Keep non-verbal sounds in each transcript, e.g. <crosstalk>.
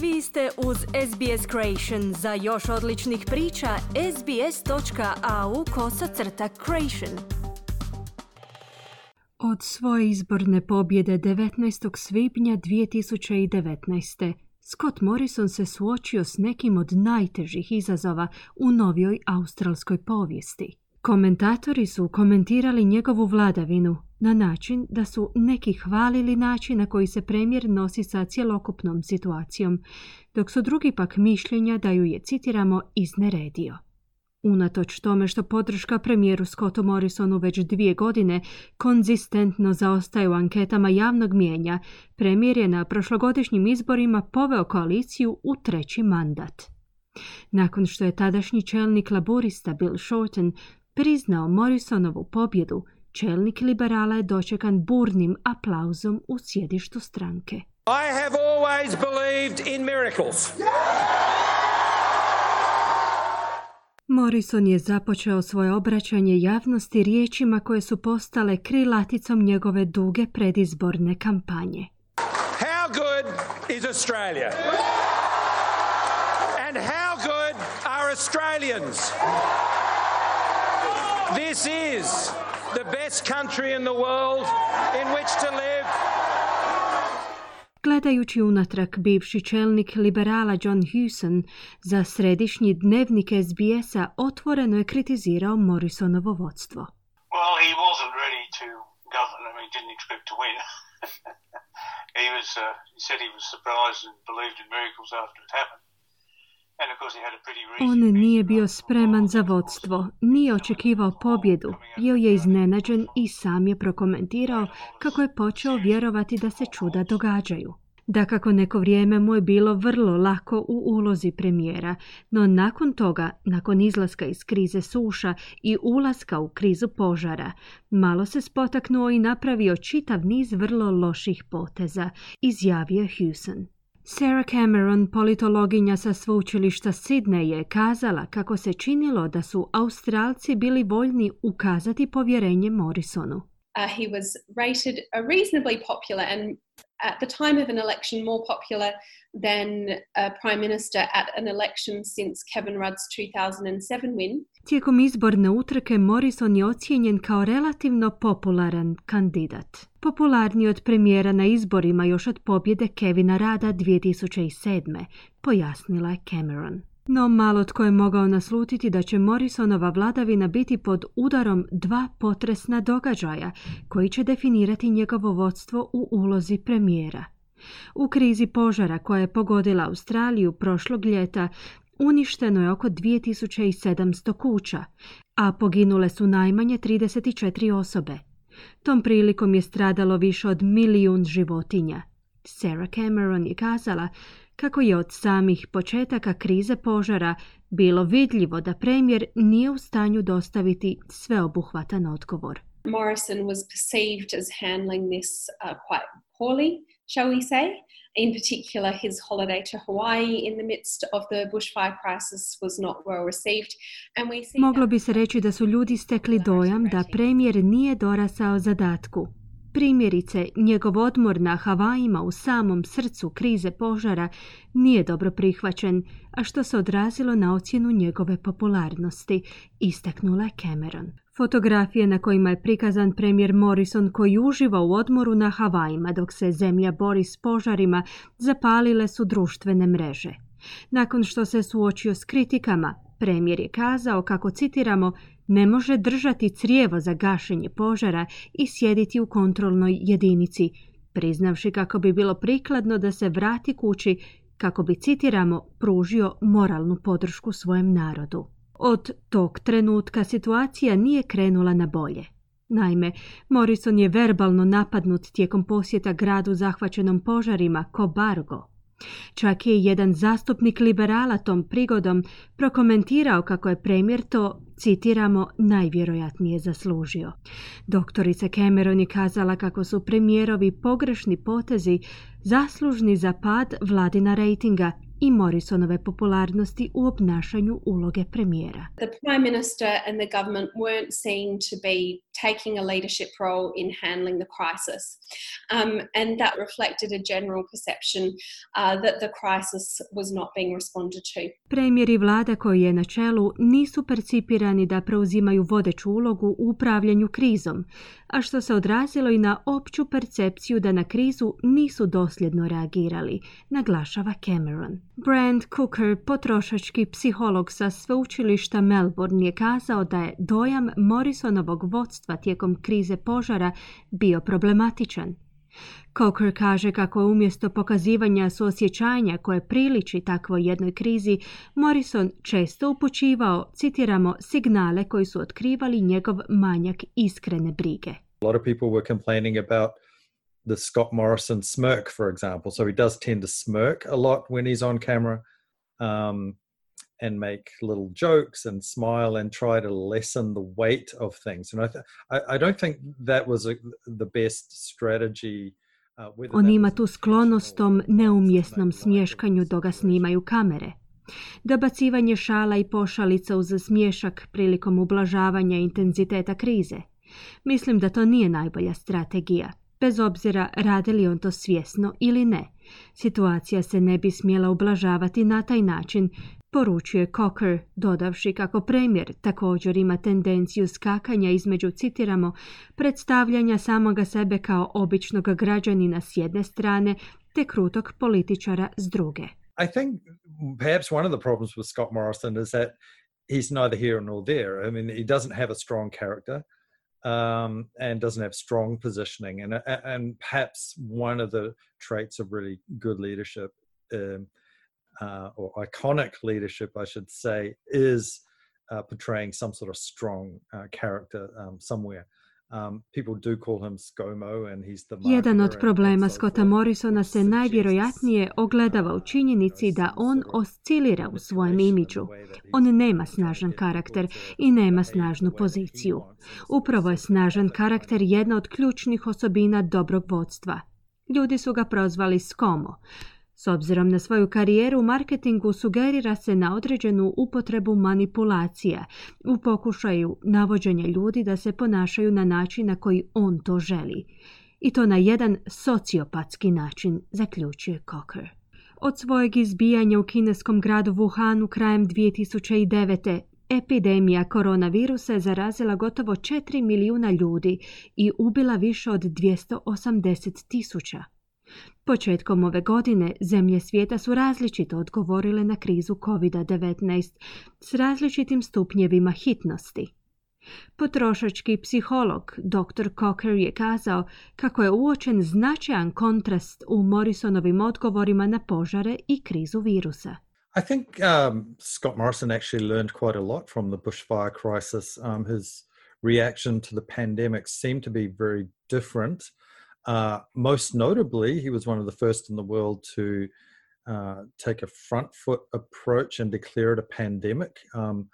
Vi ste uz SBS Creation. Za još odličnih priča, sbs.au kosacrta creation. Od svoje izborne pobjede 19. svibnja 2019. Scott Morrison se suočio s nekim od najtežih izazova u novijoj australskoj povijesti. Komentatori su komentirali njegovu vladavinu na način da su neki hvalili način na koji se premijer nosi sa cjelokupnom situacijom, dok su drugi pak mišljenja da ju je, citiramo, izneredio. Unatoč tome što podrška premijeru Scottu Morrisonu već dvije godine konzistentno zaostaje u anketama javnog mijenja, premijer je na prošlogodišnjim izborima poveo koaliciju u treći mandat. Nakon što je tadašnji čelnik laborista Bill Shorten priznao Morrisonovu pobjedu, čelnik liberala je dočekan burnim aplauzom u sjedištu stranke. I have always believed in miracles. Morrison je započeo svoje obraćanje javnosti riječima koje su postale krilaticom njegove duge predizborne kampanje. How good is Australia? And how good are Australians? This is the best country in the world in which to live. Gledajući unatrag, bivši čelnik liberala John Hewson za središnji dnevnik SBS-a otvoreno je kritizirao Morrisonovo vodstvo. Well, he wasn't ready to govern. I mean, he didn't expect to win. <laughs> he was, uh, he said he was surprised and believed in miracles after it happened. On nije bio spreman za vodstvo, nije očekivao pobjedu, bio je iznenađen i sam je prokomentirao kako je počeo vjerovati da se čuda događaju. Da kako neko vrijeme mu je bilo vrlo lako u ulozi premijera, no nakon toga, nakon izlaska iz krize suša i ulaska u krizu požara, malo se spotaknuo i napravio čitav niz vrlo loših poteza, izjavio Hewson. Sarah Cameron, politologinja sa sveučilišta Sydney, je kazala kako se činilo da su Australci bili voljni ukazati povjerenje Morrisonu. Uh, he was rated a reasonably popular and at the time of an election more popular than a prime minister at an election since Kevin Rudd's 2007 win. Tijekom izborne utrke Morrison je ocijenjen kao relativno popularan kandidat. Popularniji od premijera na izborima još od pobjede Kevina Rada 2007. pojasnila je Cameron. No malo tko je mogao naslutiti da će Morrisonova vladavina biti pod udarom dva potresna događaja koji će definirati njegovo vodstvo u ulozi premijera. U krizi požara koja je pogodila Australiju prošlog ljeta uništeno je oko 2700 kuća, a poginule su najmanje 34 osobe. Tom prilikom je stradalo više od milijun životinja. Sarah Cameron je kazala kako je od samih početaka krize požara bilo vidljivo da premijer nije u stanju dostaviti sveobuhvatan odgovor. Morrison was perceived as handling this uh, quite poorly, shall we say. In particular, his holiday to Hawaii in the midst of the bushfire crisis was not well received. And we see Moglo bi se reći da su ljudi stekli dojam da premijer nije dorasao zadatku. Primjerice, njegov odmor na Havajima u samom srcu krize požara nije dobro prihvaćen, a što se odrazilo na ocjenu njegove popularnosti, istaknula je Cameron. Fotografije na kojima je prikazan premijer Morrison koji uživa u odmoru na Havajima dok se zemlja bori s požarima zapalile su društvene mreže. Nakon što se suočio s kritikama, premijer je kazao kako citiramo ne može držati crijevo za gašenje požara i sjediti u kontrolnoj jedinici, priznavši kako bi bilo prikladno da se vrati kući kako bi, citiramo, pružio moralnu podršku svojem narodu. Od tog trenutka situacija nije krenula na bolje. Naime, Morrison je verbalno napadnut tijekom posjeta gradu zahvaćenom požarima Kobargo. Čak je jedan zastupnik liberala tom prigodom prokomentirao kako je premijer to, citiramo, najvjerojatnije zaslužio. Doktorica Cameron je kazala kako su premijerovi pogrešni potezi zaslužni za pad vladina rejtinga i Morrisonove popularnosti u obnašanju uloge premijera. The prime minister and the government weren't seen to be taking a leadership role in handling the crisis. Um, and that reflected a general perception uh, that the crisis was not being responded to. Premijer i vlada koji je na čelu nisu percipirani da preuzimaju vodeću ulogu u upravljanju krizom, a što se odrazilo i na opću percepciju da na krizu nisu dosljedno reagirali, naglašava Cameron. Brand Cooker, potrošački psiholog sa sveučilišta Melbourne, je kazao da je dojam Morrisonovog vodstva tijekom krize požara bio problematičan. Coker kaže kako je umjesto pokazivanja suosjećanja koje priliči takvoj jednoj krizi, Morrison često upućivao, citiramo, signale koji su otkrivali njegov manjak iskrene brige. A lot of people were complaining about the Scott Morrison smirk, for example. So he does tend to smirk a lot when he's on camera. Um, and make little jokes and smile and try to lessen the weight of things. And I, th- I, I don't think that was a, the best strategy On ima tu sklonost tom neumjesnom smješkanju dok ga snimaju kamere. Dobacivanje šala i pošalica uz smješak prilikom ublažavanja intenziteta krize. Mislim da to nije najbolja strategija. Bez obzira radi li on to svjesno ili ne. Situacija se ne bi smjela ublažavati na taj način poručuje Cocker, dodavši kako premijer također ima tendenciju skakanja između, citiramo, predstavljanja samoga sebe kao običnog građanina s jedne strane te krutog političara s druge. I think perhaps one of the problems with Scott Morrison is that he's neither here nor there. I mean, he doesn't have a strong character um, and doesn't have strong positioning. And, and perhaps one of the traits of really good leadership um, uh, or iconic leadership, I should say, is uh, portraying some sort of strong uh, character um, somewhere. Um, people do call him ScoMo and he's the Jedan od problema Scotta Morrisona se najvjerojatnije ogledava u činjenici da on oscilira u svojem imidžu. On nema snažan karakter i nema snažnu poziciju. Upravo je snažan karakter jedna od ključnih osobina dobrog vodstva. Ljudi su ga prozvali ScoMo. S obzirom na svoju karijeru u marketingu sugerira se na određenu upotrebu manipulacija u pokušaju navođenja ljudi da se ponašaju na način na koji on to želi. I to na jedan sociopatski način, zaključuje Cocker. Od svojeg izbijanja u kineskom gradu Wuhanu krajem 2009. Epidemija koronavirusa je zarazila gotovo 4 milijuna ljudi i ubila više od 280 tisuća. Početkom ove godine zemlje svijeta su različito odgovorile na krizu COVID-19 s različitim stupnjevima hitnosti. Potrošački psiholog dr. Cocker je kazao kako je uočen značajan kontrast u Morrisonovim odgovorima na požare i krizu virusa. I think um, Scott Morrison actually learned quite a lot from the bushfire crisis. Um, his reaction to the pandemic seemed to be very different. Uh, most notably, he was one of the first in the world to uh, take a front foot approach and declare it a pandemic. Um,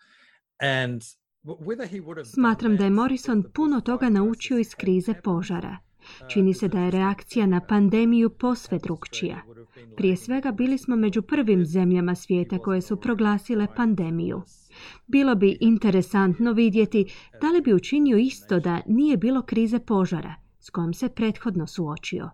and whether he would have Smatram da je Morrison puno toga naučio iz krize požara. Čini se da je reakcija na pandemiju posve drugčija. Prije svega bili smo među prvim zemljama svijeta koje su proglasile pandemiju. Bilo bi interesantno vidjeti da li bi učinio isto da nije bilo krize požara s kojom se prethodno suočio.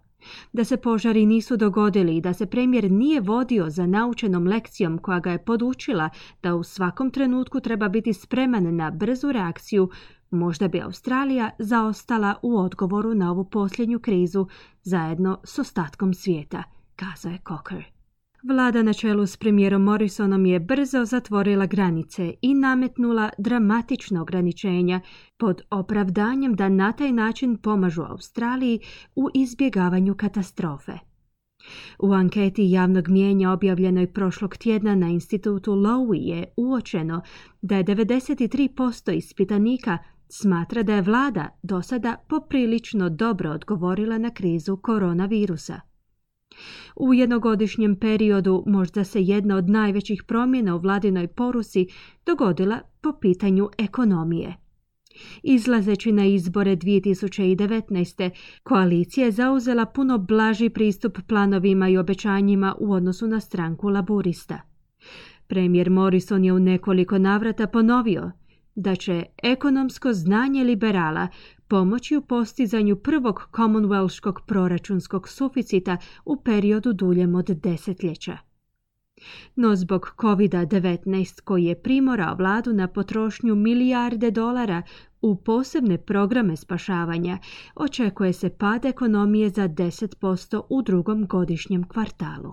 Da se požari nisu dogodili i da se premijer nije vodio za naučenom lekcijom koja ga je podučila da u svakom trenutku treba biti spreman na brzu reakciju, možda bi Australija zaostala u odgovoru na ovu posljednju krizu zajedno s ostatkom svijeta, kazao je Cocker. Vlada na čelu s premijerom Morrisonom je brzo zatvorila granice i nametnula dramatična ograničenja pod opravdanjem da na taj način pomažu Australiji u izbjegavanju katastrofe. U anketi javnog mijenja objavljenoj prošlog tjedna na institutu Lowy je uočeno da je 93% ispitanika smatra da je vlada do sada poprilično dobro odgovorila na krizu koronavirusa. U jednogodišnjem periodu možda se jedna od najvećih promjena u vladinoj porusi dogodila po pitanju ekonomije. Izlazeći na izbore 2019. koalicija je zauzela puno blaži pristup planovima i obećanjima u odnosu na stranku laburista. Premijer Morrison je u nekoliko navrata ponovio da će ekonomsko znanje liberala pomoći u postizanju prvog Commonwealthskog proračunskog suficita u periodu duljem od desetljeća. No zbog COVID-19 koji je primorao vladu na potrošnju milijarde dolara u posebne programe spašavanja, očekuje se pad ekonomije za 10% u drugom godišnjem kvartalu.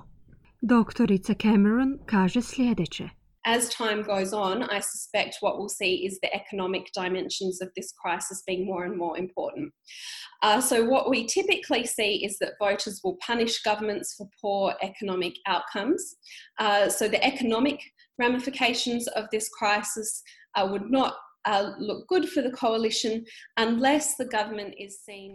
Doktorica Cameron kaže sljedeće. As time goes on, I suspect what we'll see is the economic dimensions of this crisis being more and more important. Uh, so, what we typically see is that voters will punish governments for poor economic outcomes. Uh, so, the economic ramifications of this crisis uh, would not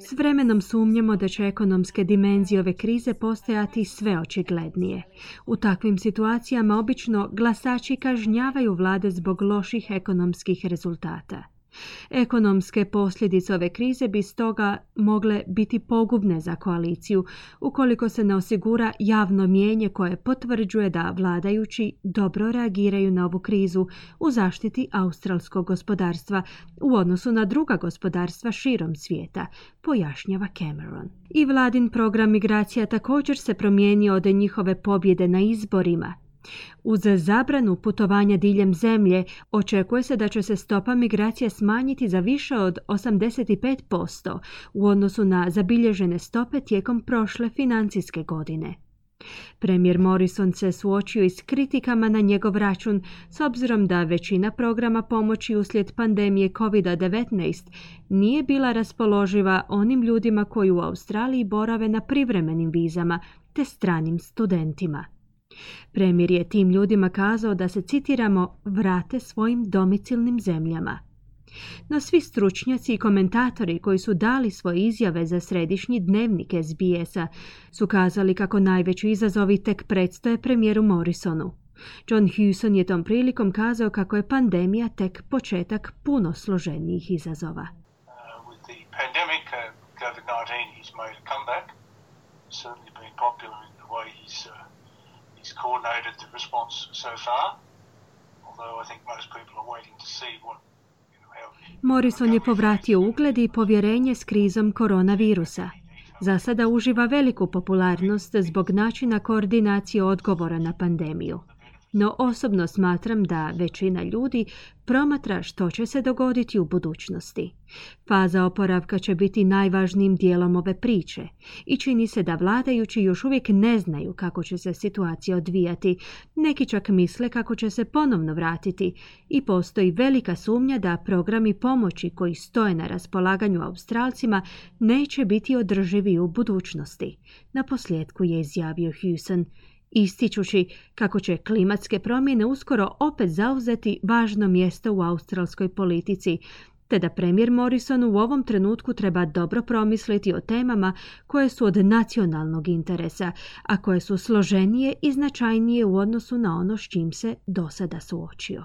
S vremenom sumnjamo da će ekonomske dimenzije ove krize postajati sve očiglednije. U takvim situacijama obično glasači kažnjavaju vlade zbog loših ekonomskih rezultata. Ekonomske posljedice ove krize bi stoga mogle biti pogubne za koaliciju ukoliko se ne osigura javno mijenje koje potvrđuje da vladajući dobro reagiraju na ovu krizu u zaštiti australskog gospodarstva u odnosu na druga gospodarstva širom svijeta, pojašnjava Cameron. I vladin program migracija također se promijenio od njihove pobjede na izborima uz zabranu putovanja diljem zemlje očekuje se da će se stopa migracije smanjiti za više od 85% u odnosu na zabilježene stope tijekom prošle financijske godine. Premijer Morrison se suočio i s kritikama na njegov račun s obzirom da većina programa pomoći uslijed pandemije COVID-19 nije bila raspoloživa onim ljudima koji u Australiji borave na privremenim vizama te stranim studentima. Premijer je tim ljudima kazao da se, citiramo, vrate svojim domicilnim zemljama. No svi stručnjaci i komentatori koji su dali svoje izjave za središnji dnevnik SBS-a su kazali kako najveći izazovi tek predstoje premijeru Morrisonu. John Hewson je tom prilikom kazao kako je pandemija tek početak puno složenijih izazova. With the pandemic, COVID-19 has made a comeback. Certainly been popular in the way he's uh, he's coordinated the response so far, although I think most people are waiting to see what Morrison je povratio ugled i povjerenje s krizom koronavirusa. Za sada uživa veliku popularnost zbog načina koordinacije odgovora na pandemiju no osobno smatram da većina ljudi promatra što će se dogoditi u budućnosti. Faza oporavka će biti najvažnijim dijelom ove priče i čini se da vladajući još uvijek ne znaju kako će se situacija odvijati, neki čak misle kako će se ponovno vratiti i postoji velika sumnja da programi pomoći koji stoje na raspolaganju Australcima neće biti održivi u budućnosti. Na posljedku je izjavio Hewson ističući kako će klimatske promjene uskoro opet zauzeti važno mjesto u australskoj politici, te da premijer Morrison u ovom trenutku treba dobro promisliti o temama koje su od nacionalnog interesa, a koje su složenije i značajnije u odnosu na ono s čim se do sada suočio.